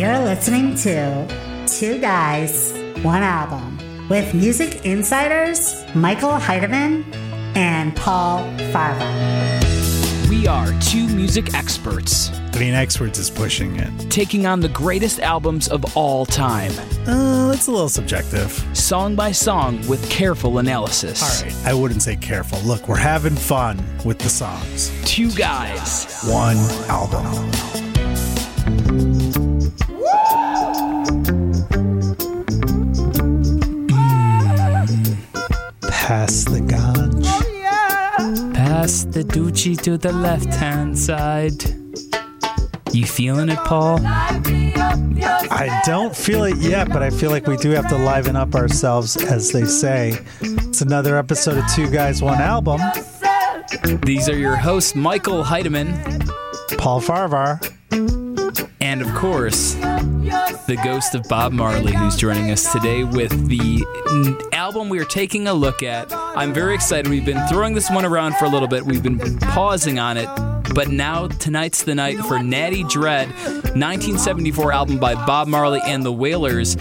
You're listening to Two Guys, One Album with music insiders Michael Heidemann and Paul Farvar. We are two music experts I mean, experts is pushing it. taking on the greatest albums of all time, Uh, it's a little subjective. song by song with careful analysis. All right, I wouldn't say careful. Look, we're having fun with the songs. Two guys. One album. Pass the ganj. Pass the Dutchie to the left hand side. You feeling it, Paul? I don't feel it yet, but I feel like we do have to liven up ourselves, as they say. It's another episode of Two Guys, One Album. These are your hosts, Michael Heidemann, Paul Farvar. and of course, the ghost of Bob Marley, who's joining us today with the album we are taking a look at. I'm very excited. We've been throwing this one around for a little bit, we've been pausing on it. But now, tonight's the night for Natty Dread, 1974 album by Bob Marley and the Wailers.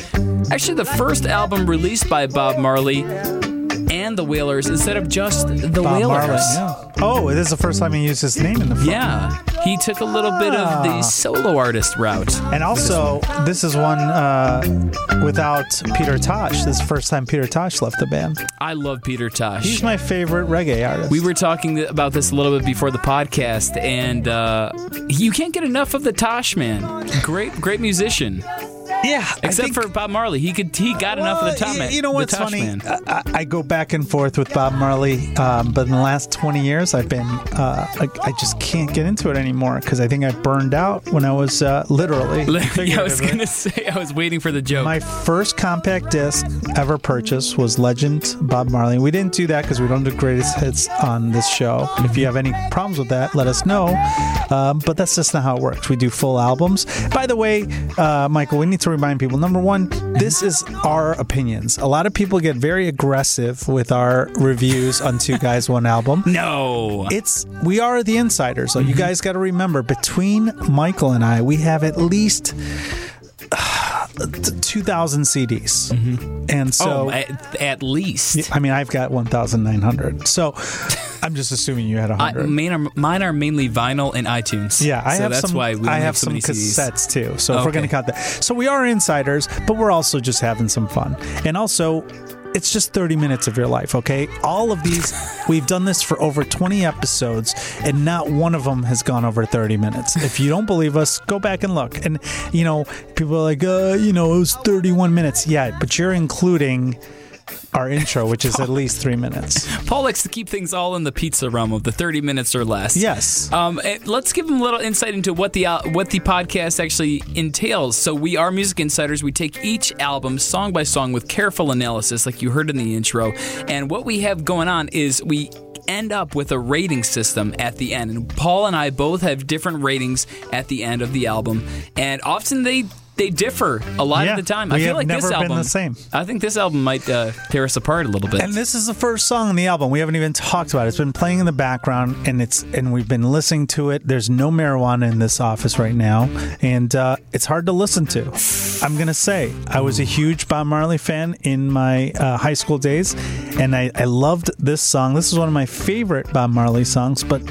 Actually, the first album released by Bob Marley and the Wailers instead of just the Bob Wailers. Marley. Yeah. Oh, this is the first time he used his name in the film. Yeah, he took a little bit of the solo artist route. And also, this is one uh, without Peter Tosh. This is the first time Peter Tosh left the band. I love Peter Tosh. He's my favorite reggae artist. we were talking about this a little bit before the podcast, and uh, you can't get enough of the Tosh man. Great, great musician. Yeah, Except think- for Bob Marley, he could he got enough of the top man. You know what's funny? I, I go back and forth with Bob Marley, um, but in the last 20 years, I've been, uh, I, I just can't get into it anymore because I think I burned out when I was uh, literally. yeah, I was gonna say I was waiting for the joke. My first compact disc ever purchased was Legend Bob Marley. We didn't do that because we don't do greatest hits on this show. If you have any problems with that, let us know. Um, but that's just not how it works. We do full albums. By the way, uh, Michael, we need to remind people number one, this is our opinions. A lot of people get very aggressive with our reviews on Two Guys, One Album. no, It's we are the insiders, so you guys got to remember between Michael and I, we have at least uh, two thousand CDs, and so oh, at, at least. I mean I've got one thousand nine hundred. So I'm just assuming you had a I, hundred. mine, are, mine are mainly vinyl and iTunes. Yeah, I so have that's some. why we I have have so some many CDs. cassettes too. So if we're going to count that, so we are insiders, but we're also just having some fun, and also. It's just 30 minutes of your life, okay? All of these, we've done this for over 20 episodes, and not one of them has gone over 30 minutes. If you don't believe us, go back and look. And, you know, people are like, uh, you know, it was 31 minutes. Yeah, but you're including our intro, which is at least three minutes. Paul likes to keep things all in the pizza realm of the 30 minutes or less. Yes. Um, eh, let's give him a little insight into what the uh, what the podcast actually entails. So we are music insiders. We take each album song by song with careful analysis, like you heard in the intro. And what we have going on is we end up with a rating system at the end. And Paul and I both have different ratings at the end of the album, and often they. They differ a lot Yeah, of the time. I feel like this been album the same. I think this album might uh, tear us apart a little bit. And this is the first song on the album. We haven't even talked about it. It's been playing in the background, and it's and we've been listening to it. There's no marijuana in this office right now, and uh, it's hard to listen to. I'm gonna say I was a huge Bob Marley fan in my uh, high school days, and I, I loved this song. This is one of my favorite Bob Marley songs, but.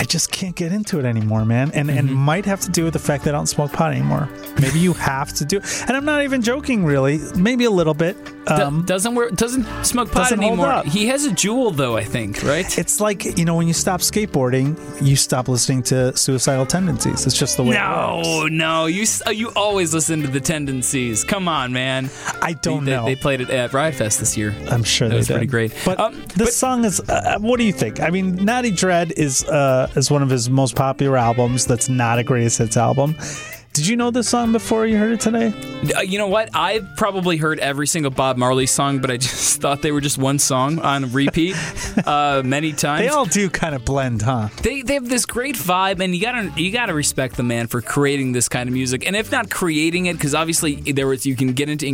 I just can't get into it anymore, man. And and might have to do with the fact that I don't smoke pot anymore. Maybe you have to do. And I'm not even joking, really. Maybe a little bit. Do- Um, doesn't work. Doesn't smoke pot doesn't anymore. He has a Juul though. I think right. It's like you know when you stop skateboarding, you stop listening to suicidal tendencies. It's just the way. it No, no, you you always listen to the tendencies. Come on, man. I don't they, know. They played it at Riot Fest this year. I'm sure that they was did. pretty great. But Um, this but- song is. Uh, what do you think? I mean, Natty Dread is uh, is one of his most popular albums. That's not a greatest hits album. Did you know this song before you heard it today? Uh, you know what? I've probably heard every single Bob Marley song, but I just thought they were just one song on repeat uh, many times. They all do kind of blend, huh? they, they have this great vibe, and you gotta you gotta respect the man for creating this kind of music, and if not creating it, because obviously there was you can get into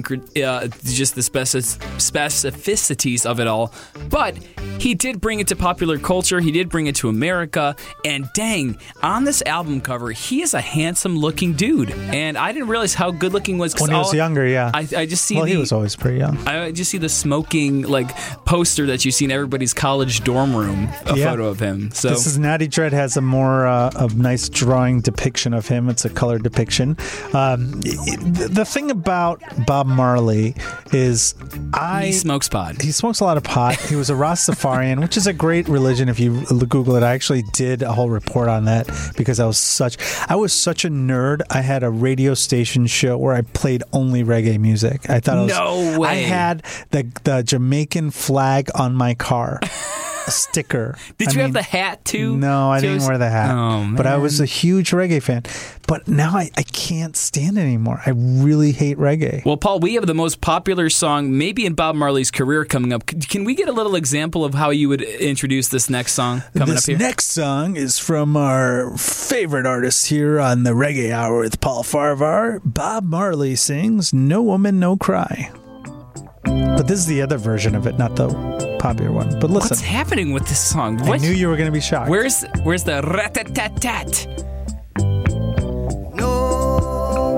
uh, just the specific, specificities of it all, but he did bring it to popular culture. He did bring it to America, and dang, on this album cover, he is a handsome looking dude. Dude, and I didn't realize how good looking was. When he was all- younger, yeah. I, I just see well, the, he was always pretty young. I just see the smoking like poster that you see in everybody's college dorm room, a Yeah. photo of him. So This is Natty Dread has a more uh, a nice drawing depiction of him. It's a color depiction. Um, the thing about Bob Marley is I he smokes pot. he smokes a lot of pot. He was a Rastafarian, which is a great religion if you Google it. I actually did a whole report on that because I was such I was such a nerd. I had a radio station show where I played only reggae music. I thought I was, No way. I had the the Jamaican flag on my car. A sticker. Did I you have the hat too? no, I didn't wear the hat. Oh, But I was a huge reggae fan. But now I, I can't stand it anymore. I really hate reggae. Well, Paul, we have the most popular song, maybe in Bob Marley's career, coming up. Can we get a little example of how you would introduce this next song coming this up here? next song is from our favorite artist here on the Reggae Hour with Paul Farvar. Bob Marley sings No Woman, No Cry. But this is the other version of it, not the popular one. But listen, What's happening with this song? I knew you were going to be shocked. Where's where's the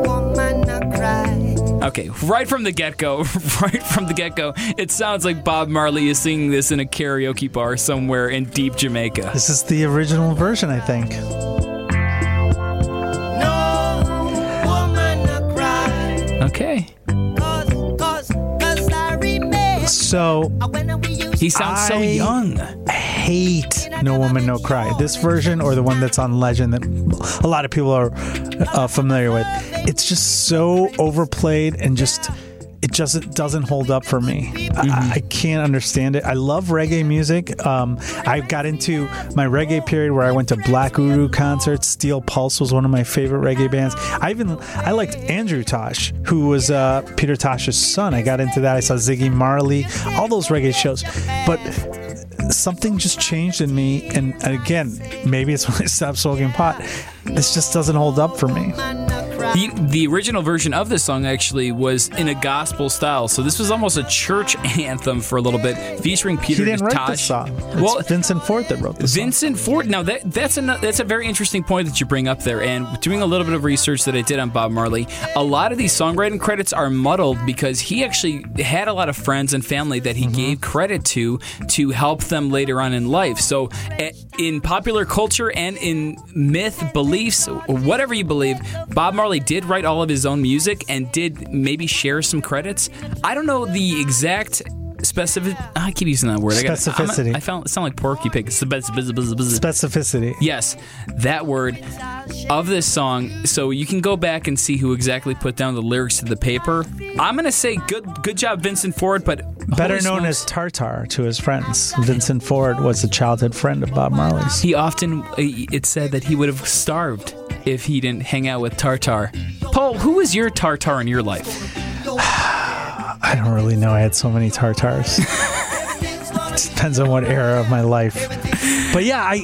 woman a cry. Okay, right from the get go, right from the get go, it sounds like Bob Marley is singing this in a karaoke bar somewhere in deep Jamaica. this is the original version, I think. So when we used He sounds so young. hate No Woman No Cry. This version or the one that's on Legend that a lot of people are uh, familiar with. It's just so overplayed and just it just doesn't hold up for me. I, I can't understand it. I love reggae music. Um, I got into my reggae period where I went to Black Uhuru concerts. Steel Pulse was one of my favorite reggae bands. I even I liked Andrew Tosh, who was uh, Peter Tosh's son. I got into that. I saw Ziggy Marley, all those reggae shows, but something just changed in me and again maybe it's when i stopped smoking pot this just doesn't hold up for me The, the original version of this song actually was in a gospel style, so this was almost a church anthem for a little bit, featuring Peter. he didn't write this song it's Well, vincent ford that wrote this song. Vincent Ford. Now that that's a that's a very interesting point that you bring up there. And doing a little bit of research that I did on Bob Marley, a lot of these songwriting credits are muddled because he actually had a lot of friends and family that he Mm-hmm. gave credit to to help them later on in life. So in popular culture and in myth, beliefs, whatever you believe, Bob Marley did write all of his own music and did maybe share some credits. I don't know the exact. Specific. I keep using that word. I gotta- I'm- Specificity. I found it sound like Porky Pig. Specificity. specificity Yes, that word of this song. So you can go back and see who exactly put down the lyrics to the paper. I'm gonna say good, good job, Vincent Ford. But better holy known smokes, as tartar to his friends vincent ford was a childhood friend of bob marley's he often it said that he would have starved if he didn't hang out with Tartar. Paul, who was your Tartar in your life? i don't really know. I had so many tartars depends on what era of my life but yeah i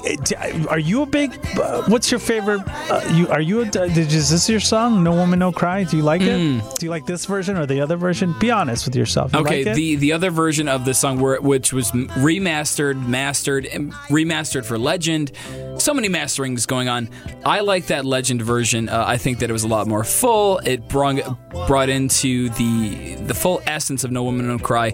are you a big uh, what's your favorite uh, you are you a did, is this your song no woman no cry do you like it do you like this version or the other version be honest with yourself You Hmm. Okay, like the the other version of the song, where, which was remastered, mastered, remastered for Legend. So many masterings going on. I like that Legend version. Uh, I think that it was a lot more full. It brought brought into the the full essence of No Woman No Cry.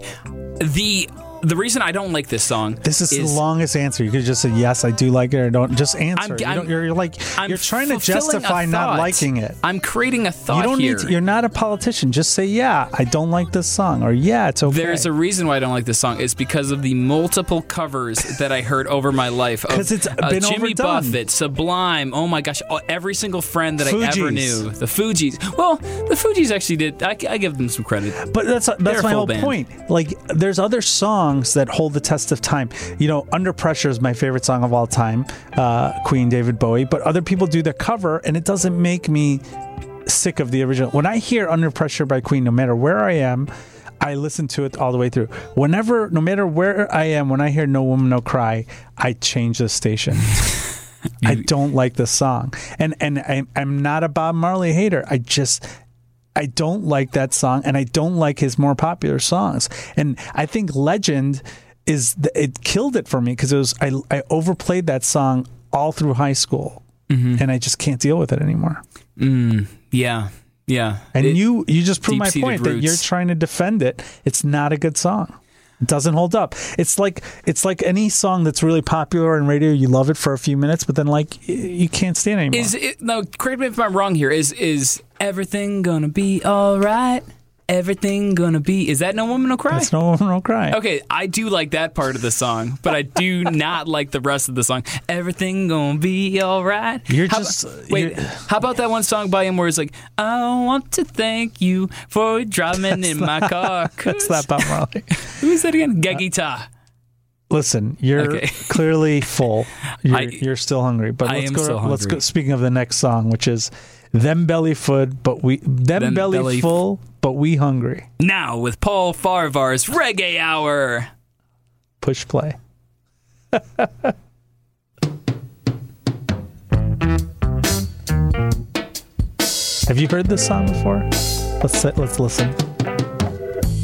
The the reason I don't like this song This is, the longest answer. You could just say yes, I do like it, or don't. Just answer. I'm- you I'm- don't, you're, you're like I'm you're trying to justify not liking it. I'm creating a thought You don't here. need. To, you're not a politician. Just say yeah, I don't like this song, or yeah, it's okay. There's a reason why I don't like this song. It's because of the multiple covers that I heard over my life. of, 'Cause it's uh, been Jimmy overdone. Buffett, Sublime. Oh my gosh, oh, every single friend that I ever knew. The Fugees. Well, the Fugees actually did. I, I give them some credit. But that's They're that's a my whole band. point. Like, there's other songs that hold the test of time. You know, Under Pressure is my favorite song of all time, uh, Queen David Bowie. But other people do the cover, and it doesn't make me sick of the original. When I hear Under Pressure by Queen, no matter where I am, I listen to it all the way through. Whenever, no matter where I am, when I hear No Woman No Cry, I change the station. I don't like the song, and and I'm, I'm not a Bob Marley hater. I just I don't like that song, and I don't like his more popular songs. And I think Legend is the, it killed it for me because it was I I overplayed that song all through high school, and I just can't deal with it anymore. Yeah, yeah. And It- you you just proved my point that you're trying to defend it. It's not a good song. Doesn't hold up. It's like it's like any song that's really popular on radio. You love it for a few minutes, but then like you can't stand it anymore. Is it no? Correct me if I'm wrong here. Is is everything gonna be all right? Everything gonna be. Is that No Woman No Cry? It's no woman no cry. Okay, I do like that part of the song, but I do not like the rest of the song. Everything gonna be all right. You're How just- wait. you're- How about that one song by him where it's like, "I want to thank you for driving in my car." That's that Bob Marley. Who's that again? Gagita. Uh, Listen, you're Okay. clearly full. You're, I- you're still hungry, but let's go. let's go. Speaking of the next song, which is "Them Belly Full," but we them, Them belly, belly- full, but we hungry. Now with Paul Farvar's Reggae Hour. Push play. Have you heard this song before? Let's sit, let's listen.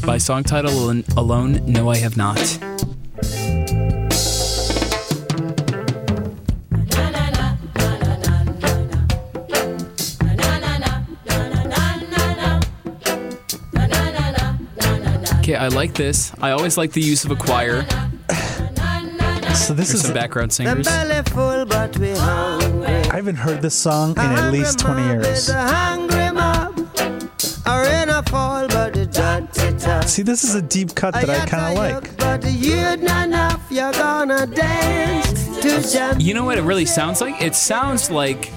By song title alone, no, I have not. Okay, I like this. I always like the use of a choir. So this There's is some background singers. full, but we. I haven't heard this song in at least 20 years. A hungry mob. Are in a fall, but the dirty top. See, this is a deep cut that I kind of like. But you're not enough. You're gonna dance to jam. You know what it really sounds like? It sounds like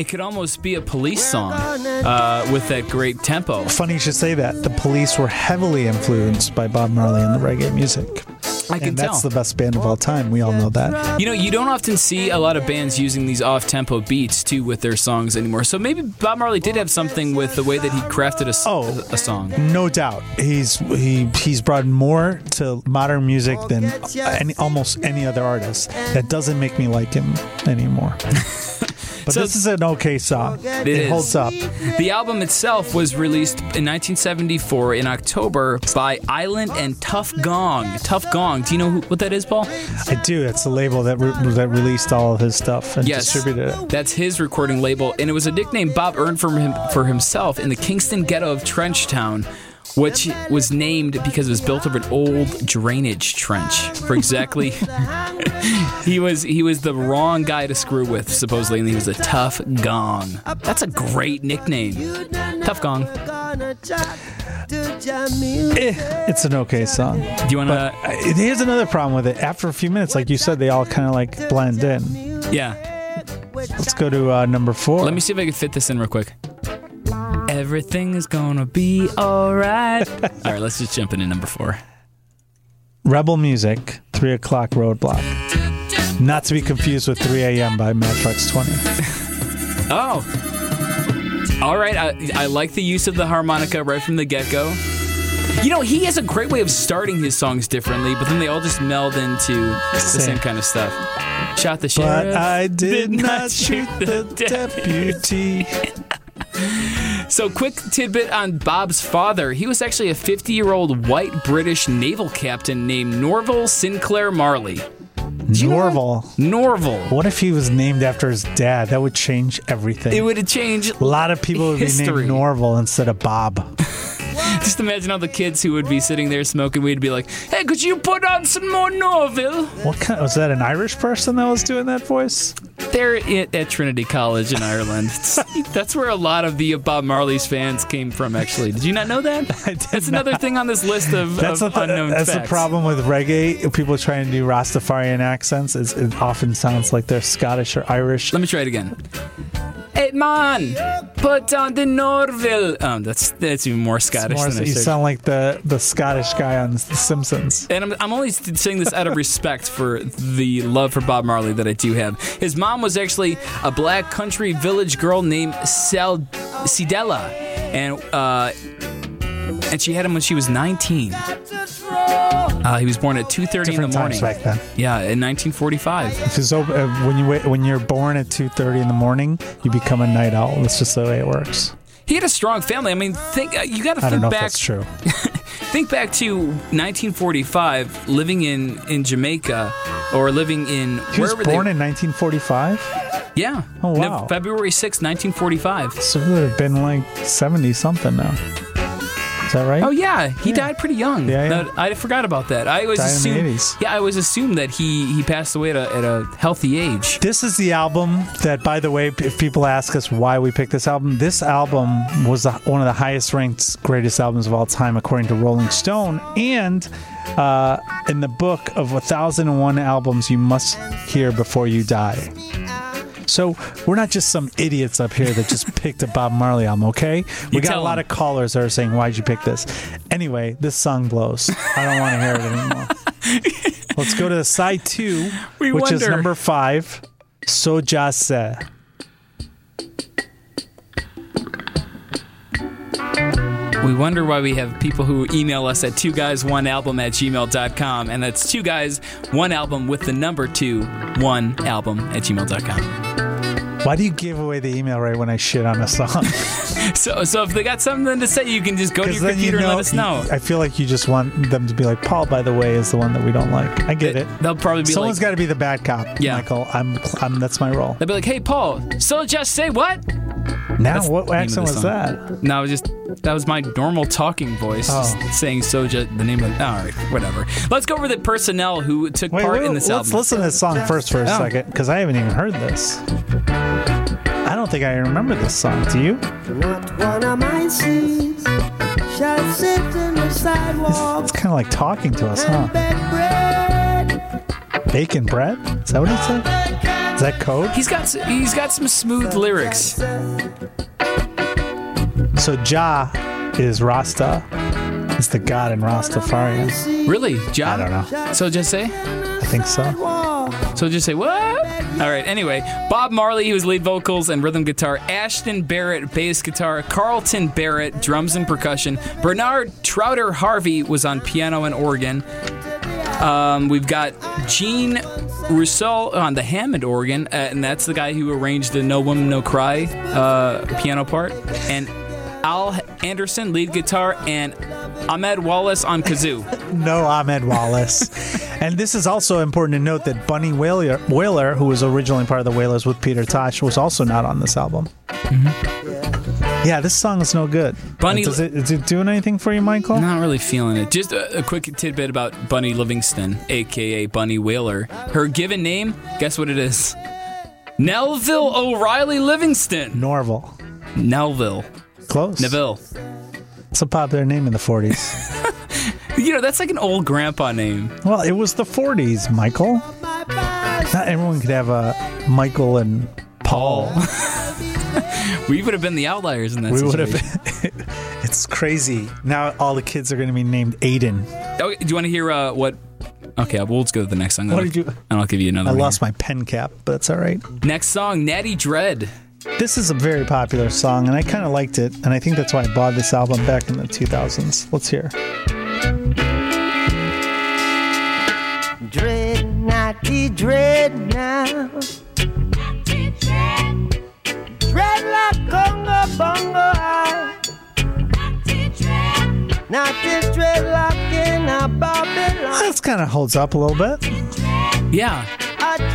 it could almost be a police song uh, with that great tempo. Funny you should say that. The police were heavily influenced by Bob Marley and the reggae music. I can And tell. that's the best band of all time. We all know that. You know, you don't often see a lot of bands using these off-tempo beats too with their songs anymore. So maybe Bob Marley did have something with the way that he crafted a, s- Oh. a song. No doubt, he's he he's brought more to modern music than any, almost any other artist. That doesn't make me like him anymore. But So- this is an okay song. It holds up. The album itself was released in 1974 in October by Island and Tuff Gong. Tuff Gong. Do you know who, what that is, Paul? I do. It's the label that re- that released all of his stuff and Yes. distributed it. That's his recording label, and it was a nickname Bob earned from him for himself in the Kingston ghetto of Trenchtown, which was named because it was built over an old drainage trench. For exactly, he was he was the wrong guy to screw with supposedly, and he was a tough gong. That's a great nickname, Tuff Gong. Gonna chat to jam music. Eh, it's an okay song. Do you want But to? uh, here's another problem with it. After a few minutes, like you said, they all kind of like blend in. Yeah. Let's go to uh, number four. Let me see if I can fit this in real quick. Everything is gonna be all right. all right, let's just jump into number four. Rebel Music, Three O'clock Roadblock. Not to be confused with 3 a.m. by Matchbox 20. Oh. All right. I, I like the use of the harmonica right from the get go. You know, he has a great way of starting his songs differently, but then they all just meld into the Same. same kind of stuff. Shot the sheriff. But. I did not shoot the deputy. So, quick tidbit on Bob's father. He was actually a 50 year old white British naval captain named Norval Sinclair Marley. Norval. Norval. What if he was named after his dad? That would change everything. It would have changed. a lot of people would be named Norval instead of Bob. Just imagine all the kids who would be sitting there smoking weed be like, hey, could you put on some more Norville? What kind? Was that an Irish person that was doing that voice? They're at, at Trinity College in Ireland. That's where a lot of the Bob Marley's fans came from, actually. Did you not know that? I did That's another thing on this list of, That's, of the, unknown that's the problem with reggae. People trying to do Rastafarian accents. It often sounds like they're Scottish or Irish. Let me try it again. Hey, man, put on the Norville. Oh, that's that's even more Scottish More, than I you said. sound like the, the Scottish guy on The Simpsons. And I'm, I'm only saying this out of respect for the love for Bob Marley that I do have. His mom was actually a black country village girl named Sal Cedella, and uh, and she had him when she was 19. Uh, he was born at 2:30 in the Different morning. times back then. Yeah, in 1945. If it's op- uh, when you when you're born at two thirty in the morning, you become a night owl. That's just the way it works. He had a strong family. I mean, think uh, you got to I don't think know if back. that's true. Think back to 1945, living in in Jamaica, or living in He was born they, in 1945. Yeah. Oh, No- wow. February sixth, 1945. So it would have been like 70 something now. Is that right? Oh yeah, he died pretty young. Yeah, yeah. I forgot about that. I always Died assumed. Yeah, I always assumed that he he passed away at a, at a healthy age. This is the album that, by the way, if people ask us why we picked this album, this album was the, one of the highest ranked greatest albums of all time, according to Rolling Stone. And uh, in the book of 1001 albums you must hear before you die. So we're not just some idiots up here that just picked a Bob Marley album, okay? We You got a lot lot 'em. of callers that are saying, "Why'd you pick this?" Anyway, this song blows. I don't want to hear it anymore. Let's go to the side two, We which is number five. So Jah Seh. We wonder why we have people who email us at two guys one album at gmail.com, and that's two guys one album with the number two one album at gmail.com. Why do you give away the email right when I shit on a song? So, so if they got something to say, you can just go to your then you computer know, and let us know. I feel like you just want them to be like, Paul, by the way, is the one that we don't like. I get it. They'll probably be Someone's like, got to be the bad cop, Yeah. Michael. I'm, I'm. That's my role. they'll be like, hey Paul, so just say what? Now, That's what the name of accent was that? No, it was just that was my normal talking voice, Oh. saying Soja, the name of. All right, whatever. Let's go over the personnel who took Wait, part wait, in this let's album. listen to this song first for a Oh. second, because I haven't even heard this. I don't think I remember this song. Do you? Not one of my seeds shall sit in the sidewalk It's kind of like talking to us, huh? bread. Bacon bread? Is that what he said? Is that code? He's got he's got some smooth lyrics. So Ja is Rasta. Is the god in Rastafarian. Really, John? I don't know. So just say. I think so. So just say what? All right. Anyway, Bob Marley, he was lead vocals and rhythm guitar. Aston Barrett, bass guitar. Carlton Barrett, drums and percussion. Bernard Touter Harvey was on piano and organ. Um, we've got Jean Roussel on the Hammond organ, uh, and that's the guy who arranged the No Woman No Cry uh, piano part. And Al Anderson, lead guitar, and Ahmed Wallace on kazoo. No Ahmed Wallace. and this is also important to note that Bunny Wailer, Wailer, who was originally part of the Wailers with Peter Tosh, was also not on this album. Mm-hmm. Yeah, this song is no good. Bunny- Does it, is it doing anything for you, Michael? Not really feeling it. Just a, a quick tidbit about Bunny Livingston, aka Bunny Wailer. Her given name, guess what it is? Nelville O'Riley Livingston. Norval. Nelville. Close. Neville. It's a popular name in the 40s. You know, that's like an old grandpa name. well, it was the 40s, Michael. Not everyone could have a Michael and Paul. We would have been the outliers in that We would have. situation. it's crazy. Now all the kids are going to be named Aiden. Oh, do you want to hear uh, what? Okay, well, let's go to the next song. What did you- And I'll give you another I lost my pen cap, but it's all right. Next song, Natty Dread. This is a very popular song, and I kind of liked it, and I think that's why I bought this album back in the 2000s. Let's hear. Dread, ah. natty dread now. Dread like Congo bongo eye. Natty dread like in a Babylon. This kind of holds up a little bit. Yeah,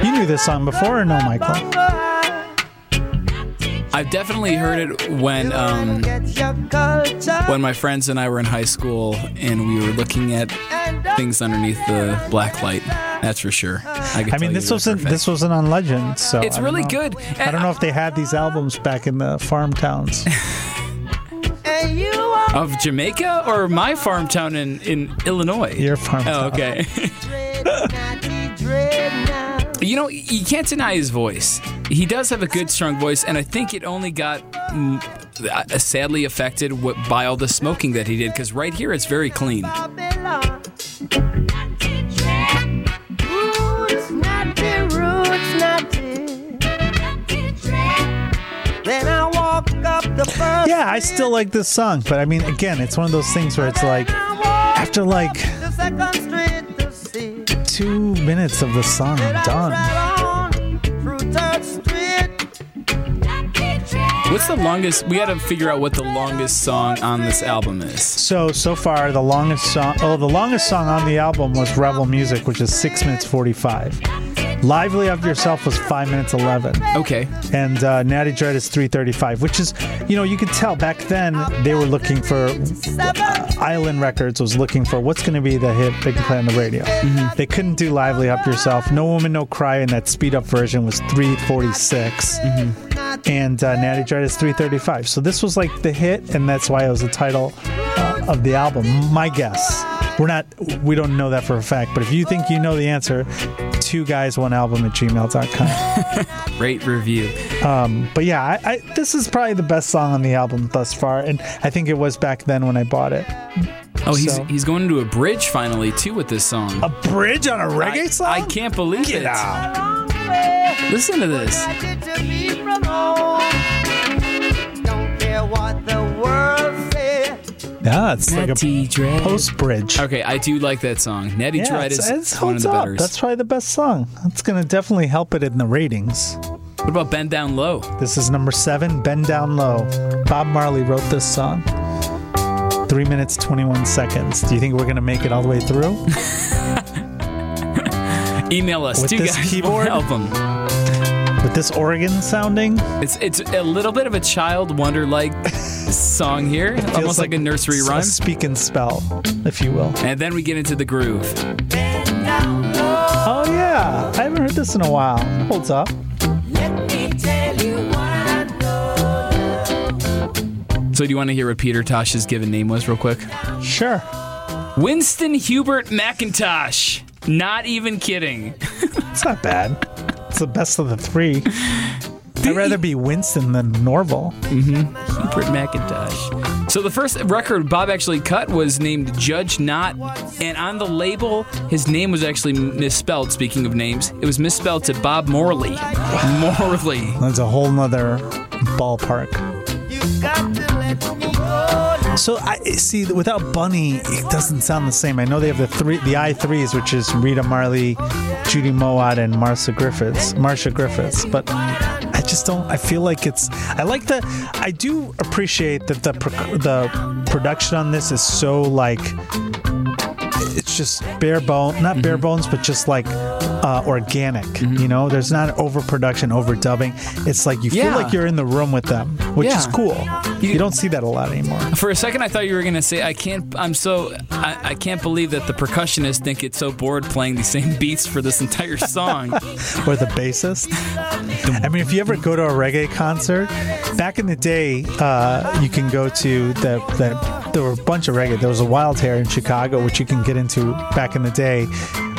You knew this song before, or no, Michael? Ah. I've definitely heard it when um, Get your culture. when my friends and I were in high school and we were looking at things underneath the black light. That's for sure. I, I mean, this wasn't this wasn't on Legend, so It's really know. good. I don't know if they had these albums back in the farm towns. And you are fact. of Jamaica or my farm town in in Illinois. Your farm Oh, town. okay. you know, you can't deny his voice. He does have a good, strong voice, and I think it only got mm, uh, sadly affected by all the smoking that he did. Because right here, it's very clean. Yeah, I still like this song, but I mean, again, it's one of those things where it's like after like minutes of the song, I'm done. on through Third Street. What's the longest? We got to figure out what the longest song on this album is. So so far, the longest song. Oh, the longest song on the album was "Rebel Music," which is six minutes forty-five. Lively Up Yourself was five minutes eleven, Okay. and uh, Natty Dread is three thirty-five, which is, you know, you could tell back then they were looking for uh, Island Records was looking for what's going to be the hit they can play on the radio. They couldn't do Lively Up Yourself. No Woman No Cry in that speed up version was three forty-six, and uh, Natty Dread is three thirty-five. So this was like the hit, and that's why it was the title uh, of the album. My guess. We're not, we don't know that for a fact, but if you think you know the answer, two guys, one album at gmail.com. Great review. Um, but yeah, I, I, this is probably the best song on the album thus far, and I think it was back then when I bought it. Oh, he's So- he's going into a bridge finally too with this song. A bridge on a reggae I, song? I can't believe Get it. out. Listen to this. Yeah, it's like a Natty Dread. post bridge. Okay, I do like that song. Natty Yeah, Dread it's, is it's one of the up. betters. That's probably the best song. That's going to definitely help it in the ratings. What about Bend Down Low? This is number seven, Bend Down Low. Bob Marley wrote this song. Three minutes, 21 seconds. Do you think we're going to make it all the way through? Email us. With two this guys, keyboard? one album. With this organ sounding? It's it's a little bit of a child wonder like song here, Feels almost like, a nursery rhyme. A speak and spell, if you will. and then we get into the groove. Oh, yeah. I haven't heard this in a while. Holds up. So do you want to hear what Peter Tosh's given name was real quick? Sure. Winston Hubert McIntosh. Not even kidding. It's not bad. It's the best of the three. I'd rather be Winston than Norval. Hubert mm-hmm. McIntosh. So the first record Bob actually cut was named Judge Not, and on the label, his name was actually misspelled. Speaking of names, it was misspelled to Bob Morley. Morley. That's a whole nother ballpark. You got to let me. So I see without Bunny, it doesn't sound the same. I know they have the three, the I threes, which is Rita Marley, Judy Mowatt, and Marcia Griffiths. Marcia Griffiths, but just don't. I feel like it's. I like the. I do appreciate that the pro- the production on this is so like. It's just bare bone, not bare mm-hmm. bones, but just like uh, organic. You know, there's not overproduction, overdubbing. It's like you feel like you're in the room with them, which is cool. You- you don't see that a lot anymore. For a second, I thought you were gonna say, "I can't." I'm so. I, I can't believe that the percussionists think it's so bored playing the same beats for this entire song. or the bassist. I mean, if you ever go to a reggae concert, back in the day, uh, you can go to the, the there were a bunch of reggae. There was a Wild Hare in Chicago, which you can get into back in the day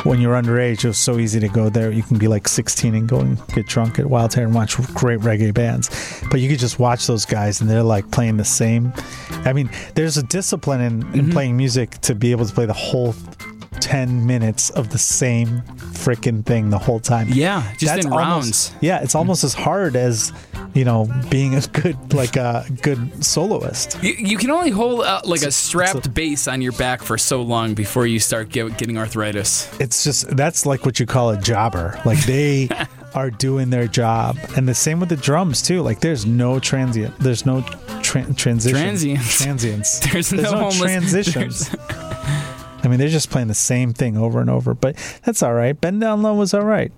when you're underage. It was so easy to go there. You can be like 16 and go and get drunk at Wild Hare and watch great reggae bands. But you could just watch those guys, and they're like playing the same. I mean, there's a discipline in, Mm-hmm. playing music to be able to play the whole 10 minutes of the same freaking thing the whole time. Yeah, just in almost- rounds. Yeah, it's almost as hard as you know being a good like a good soloist. You, you can only hold uh, like a strapped a- bass on your back for so long before you start get, getting arthritis. It's just that's like what you call a jobber. Like they are doing their job, and the same with the drums too. Like there's no transient. There's no tra- transition. Transients. Transients. There's no homeless- transitions. I mean, they're just playing the same thing over and over, but that's all right. Bend Down Low was all right.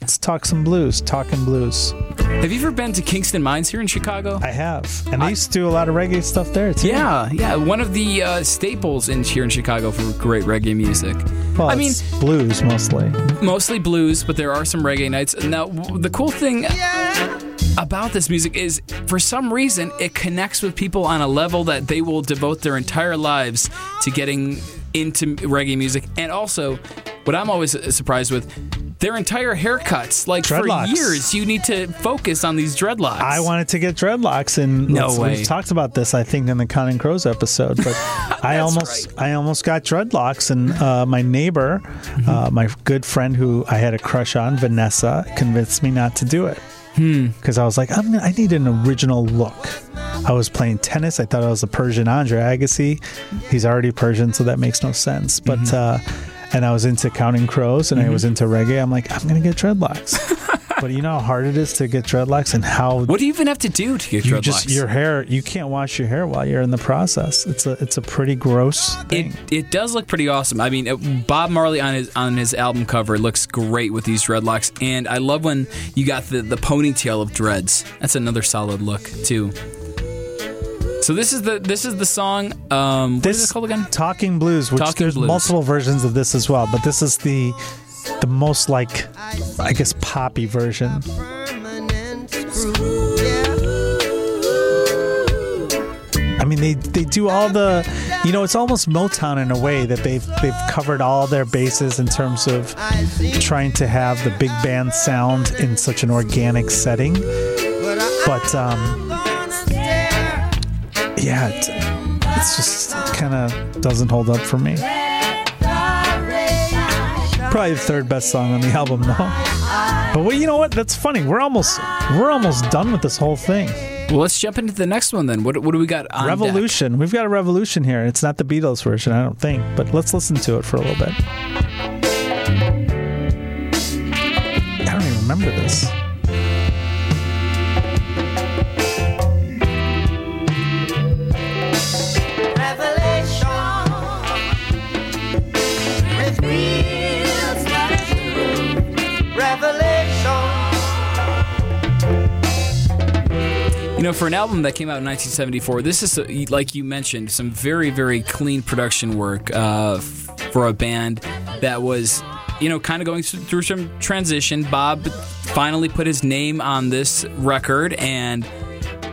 Let's talk some blues. Talking blues. Have you ever been to Kingston Mines here in Chicago? I have, and they used to do a lot of reggae stuff there too. Yeah, yeah, one of the uh, staples in here in Chicago for great reggae music. Well, I mean, blues mostly. mostly blues, but there are some reggae nights. Now, w- the cool thing about this music is, for some reason, it connects with people on a level that they will devote their entire lives to getting into reggae music. And also, what I'm always surprised with, their entire haircuts. Like Dreadlocks. for years, you need to focus on these dreadlocks. I wanted to get dreadlocks, and No way. we've talked about this, I think, in the Counting Crows episode. But I almost, I almost got dreadlocks, and uh, my neighbor, Mm-hmm. uh, my good friend who I had a crush on, Vanessa, convinced me not to do it Hmm. because I was like, I'm, I need an original look. I was playing tennis. I thought I was a Persian Andre Agassi. He's already Persian, so that makes no sense. But Mm-hmm. uh, and I was into Counting Crows, and I was into reggae. I'm like, I'm gonna get dreadlocks. but you know how hard it is to get dreadlocks and how What do you even have to do to get you dreadlocks? just your hair you can't wash your hair while you're in the process. It's a it's a pretty gross thing. It it does look pretty awesome. I mean, uh, Bob Marley on his on his album cover looks great with these dreadlocks, and I love when you got the the ponytail of dreads. That's another solid look too. So this is the this is the song. Um, what is it called again? Talking Blues, which Talking there's Blues. multiple versions of this as well, but this is the the most like I guess poppy version. permanent screw. Yeah. I mean, they they do all the, you know, it's almost Motown in a way that they've they've covered all their bases in terms of trying to have the big band sound in such an organic setting. but um. Yeah, it, it's just kind of doesn't hold up for me. Probably the third best song on the album, though. But well, you know what? That's funny. We're almost we're almost done with this whole thing. Well, let's jump into the next one then. What what do we got on deck? Revolution. We've got a revolution here. It's not the Beatles version, I don't think, but let's listen to it for a little bit. I don't even remember this. Know, for an album that came out in 1974, this is, uh, like you mentioned, some very, very clean production work uh, for a band that was, you know, kind of going through some transition. Bob finally put his name on this record, and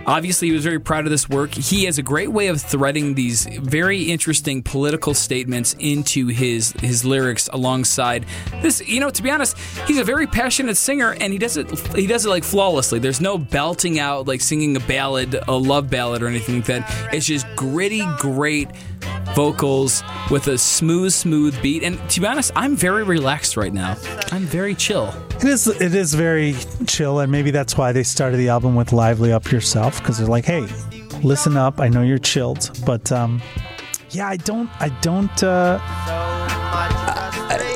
obviously he was very proud of this work. He has a great way of threading these very interesting political statements into his his lyrics alongside this. You know, to be honest, he's a very passionate singer, and he does it he does it like flawlessly. There's no belting out like singing a ballad, a love ballad, or anything like that. It's just gritty, great vocals with a smooth, smooth beat. And to be honest, I'm very relaxed right now. I'm very chill. It is it is very chill, and maybe that's why they started the album with "Lively Up Yourself" because they're like, "Hey, listen up. I know you're chilled, but um, yeah, I don't, I don't." Uh,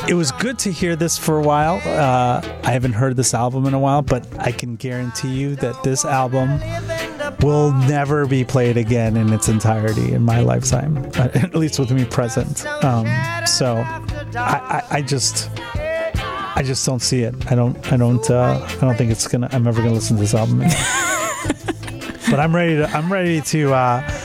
it was good to hear this for a while. Uh, I haven't heard this album in a while, but I can guarantee you that this album will never be played again in its entirety in my lifetime, uh, at least with me present. Um, so, I, I, I just. I just don't see it. I don't. I don't. Uh, I don't think it's gonna. I'm ever gonna listen to this album but I'm ready to. I'm ready to. Uh,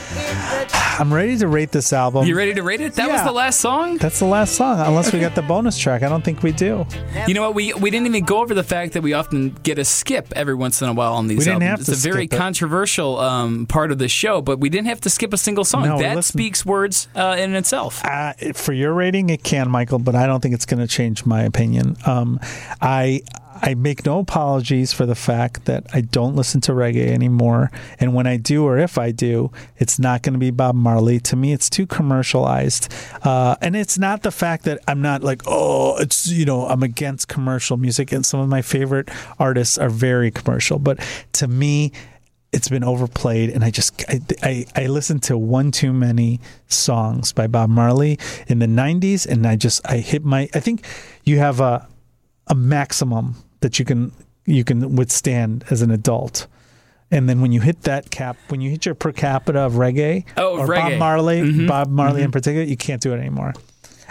I'm ready to rate this album. You ready to rate it? That was the last song? That's the last song, unless we got the bonus track. I don't think we do. You know what? We we didn't even go over the fact that we often get a skip every once in a while on these We didn't albums. have it's to a very it. controversial um, part of the show, but we didn't have to skip a single song. No, that listen. speaks words uh, in itself. Uh, for your rating, it can, Michael, but I don't think it's going to change my opinion. Um, I I make no apologies for the fact that I don't listen to reggae anymore, and when I do, or if I do, it's not going to be Bob Marley. To me, it's too commercialized, uh, and it's not the fact that I'm not like, oh, it's you know, I'm against commercial music, and some of my favorite artists are very commercial, but to me it's been overplayed and i just I, I i listened to one too many songs by bob marley in the 90s and i just i hit my i think you have a a maximum that you can you can withstand as an adult. And then when you hit that cap when you hit your per capita of reggae Oh, or reggae. bob marley bob marley in particular you can't do it anymore.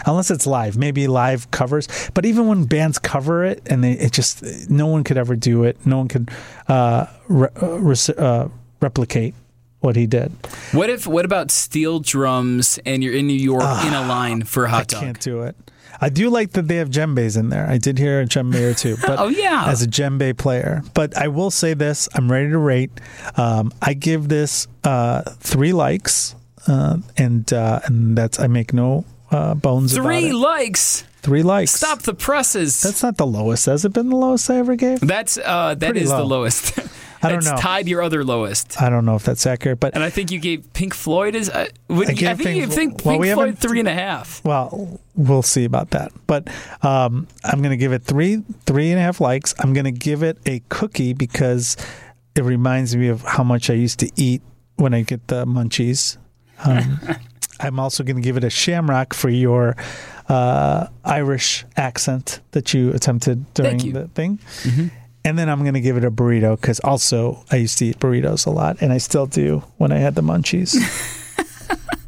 Unless it's live maybe live covers. But even when bands cover it and they it just no one could ever do it. No one could uh, re- uh, res- uh, replicate what he did What if? What about steel drums and you're in New York in a line for a Ah, i hot dog? can't do it i do like that they have djembes in there i did hear a djembe or two but Oh, yeah. as a djembe player but i will say this i'm ready to rate um, i give this uh, three likes uh, and uh, and that's i make no uh, bones Three about it. likes. three likes Stop the presses. That's not the lowest. Has it been the lowest I ever gave? That's uh, that Pretty is the lowest. I don't it's know. tied your other lowest. I don't know if that's accurate, but And I think you gave Pink Floyd is. Uh, would, I I, think you Pink- think well, Pink we Floyd three and a half. well, we'll see about that. But um, I'm going to give it three, three and a half likes. I'm going to give it a cookie because it reminds me of how much I used to eat when I get the munchies. Um, I'm also going to give it a shamrock for your uh, Irish accent that you attempted during you. the thing. And then I'm going to give it a burrito because also I used to eat burritos a lot, and I still do when I had the munchies.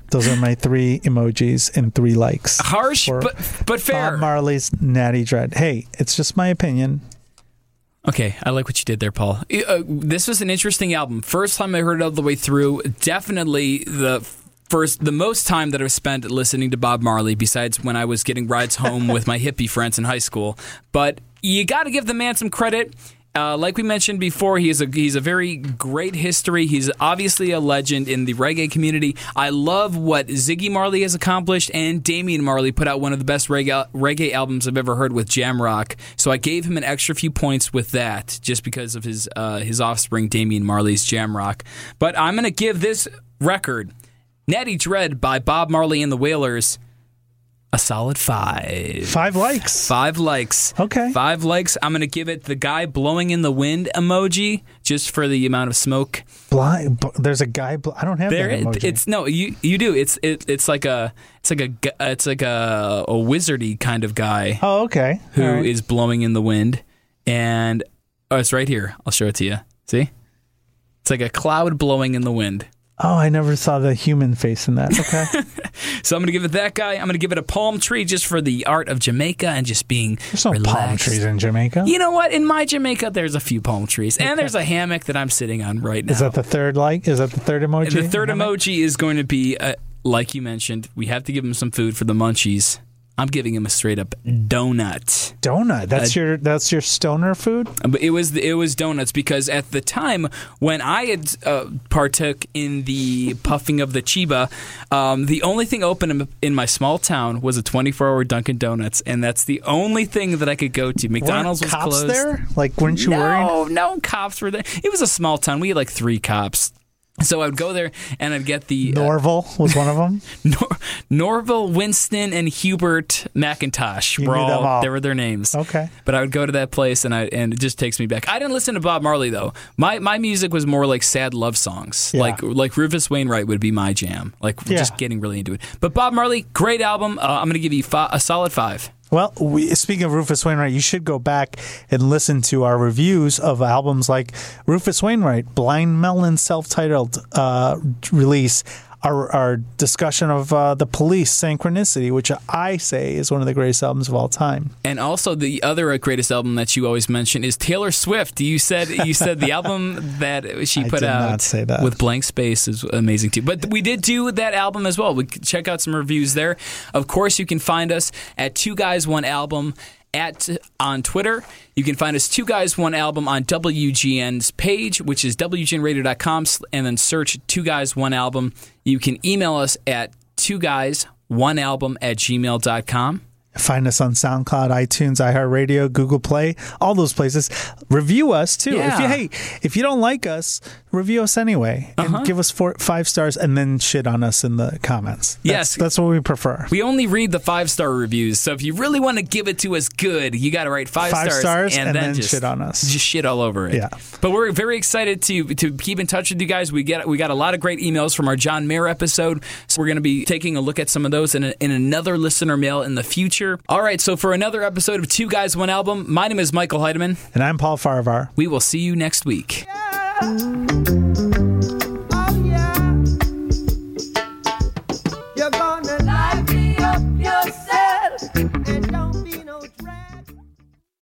Those are my three emojis and three likes. Harsh, but but fair. Bob Marley's Natty Dread. Hey, it's just my opinion. Okay, I like what you did there, Paul. Uh, this was an interesting album. First time I heard it all the way through. Definitely the first, the most time that I've spent listening to Bob Marley, besides when I was getting rides home with my hippie friends in high school. But you got to give the man some credit. Uh, like we mentioned before, he's a he's a very great history. He's obviously a legend in the reggae community. I love what Ziggy Marley has accomplished, and Damian Marley put out one of the best reggae, reggae albums I've ever heard with Jamrock. So I gave him an extra few points with that, just because of his uh, his offspring, Damian Marley's Jamrock. But I'm gonna give this record, Natty Dread by Bob Marley and the Wailers, a solid five. Five likes. Five likes. Okay. Five likes. I'm going to give it the guy blowing in the wind emoji just for the amount of smoke. Blind. There's a guy. Bl- I don't have There, that emoji. it's no, you you do. It's it, it's like a it's like a it's like a a wizardy kind of guy oh, okay. who All is blowing in the wind, and oh, it's right here. I'll show it to you. See, it's like a cloud blowing in the wind. Oh, I never saw the human face in that. Okay. So I'm going to give it that guy. I'm going to give it a palm tree just for the art of Jamaica and just being There's no palm trees in Jamaica. You know what? In my Jamaica, there's a few palm trees, and there's a hammock that I'm sitting on right now. Is that the third like? Is that the third emoji? the third emoji is going to be, uh, like you mentioned, we have to give him some food for the munchies. I'm giving him a straight up donut. Donut. That's Uh, your that's your stoner food. But it was it was donuts because at the time when I had uh, partook in the puffing of the chiba, um, the only thing open in, my small town was a 24-hour Dunkin' Donuts, and that's the only thing that I could go to. McDonald's Weren't was cops closed. there? Like, weren't you worried? No, no cops were there. It was a small town. We had like three cops. So I would go there and I'd get the uh, Norval was one of them. Nor- Norville, Winston, and Hubert McIntosh. You were them all. They were their names. Okay. But I would go to that place and I and it just takes me back. I didn't listen to Bob Marley though. My my music was more like sad love songs. Yeah. Like like Rufus Wainwright would be my jam. Like Yeah. just getting really into it. But Bob Marley, great album. Uh, I'm gonna give you fi- a solid five. Well, we, speaking of Rufus Wainwright, you should go back and listen to our reviews of albums like Rufus Wainwright, Blind Melon self-titled uh, release. Our, our discussion of uh, the Police Synchronicity, which I say is one of the greatest albums of all time. And also the other greatest album that you always mention is Taylor Swift. You said you said the album that she put out say that. with Blank Space is amazing too. But we did do that album as well. We check out some reviews there. Of course, you can find us at Two Guys One Album at on Twitter. You can find us Two Guys One Album on WGN's page, which is WGNradio.com, and then search Two Guys One Album. You can email us at Two Guys One Album at gmail.com. Find us on SoundCloud, iTunes, iHeartRadio, Google Play, all those places. Review us too. Yeah. If you hey, if you don't like us, review us anyway and Uh-huh. give us four, five stars, and then shit on us in the comments. That's, Yes. that's what we prefer. We only read the five star reviews, so if you really want to give it to us good, you got to write five, Five stars and, and then, then just shit on us. just shit all over it. Yeah. But we're very excited to to keep in touch with you guys. We get we got a lot of great emails from our John Mayer episode, so we're going to be taking a look at some of those in, a, in another listener mail in the future. All right, so for another episode of Two Guys One Album, my name is Michael Heidemann. And I'm Paul Farvar. We will see you next week. Yeah.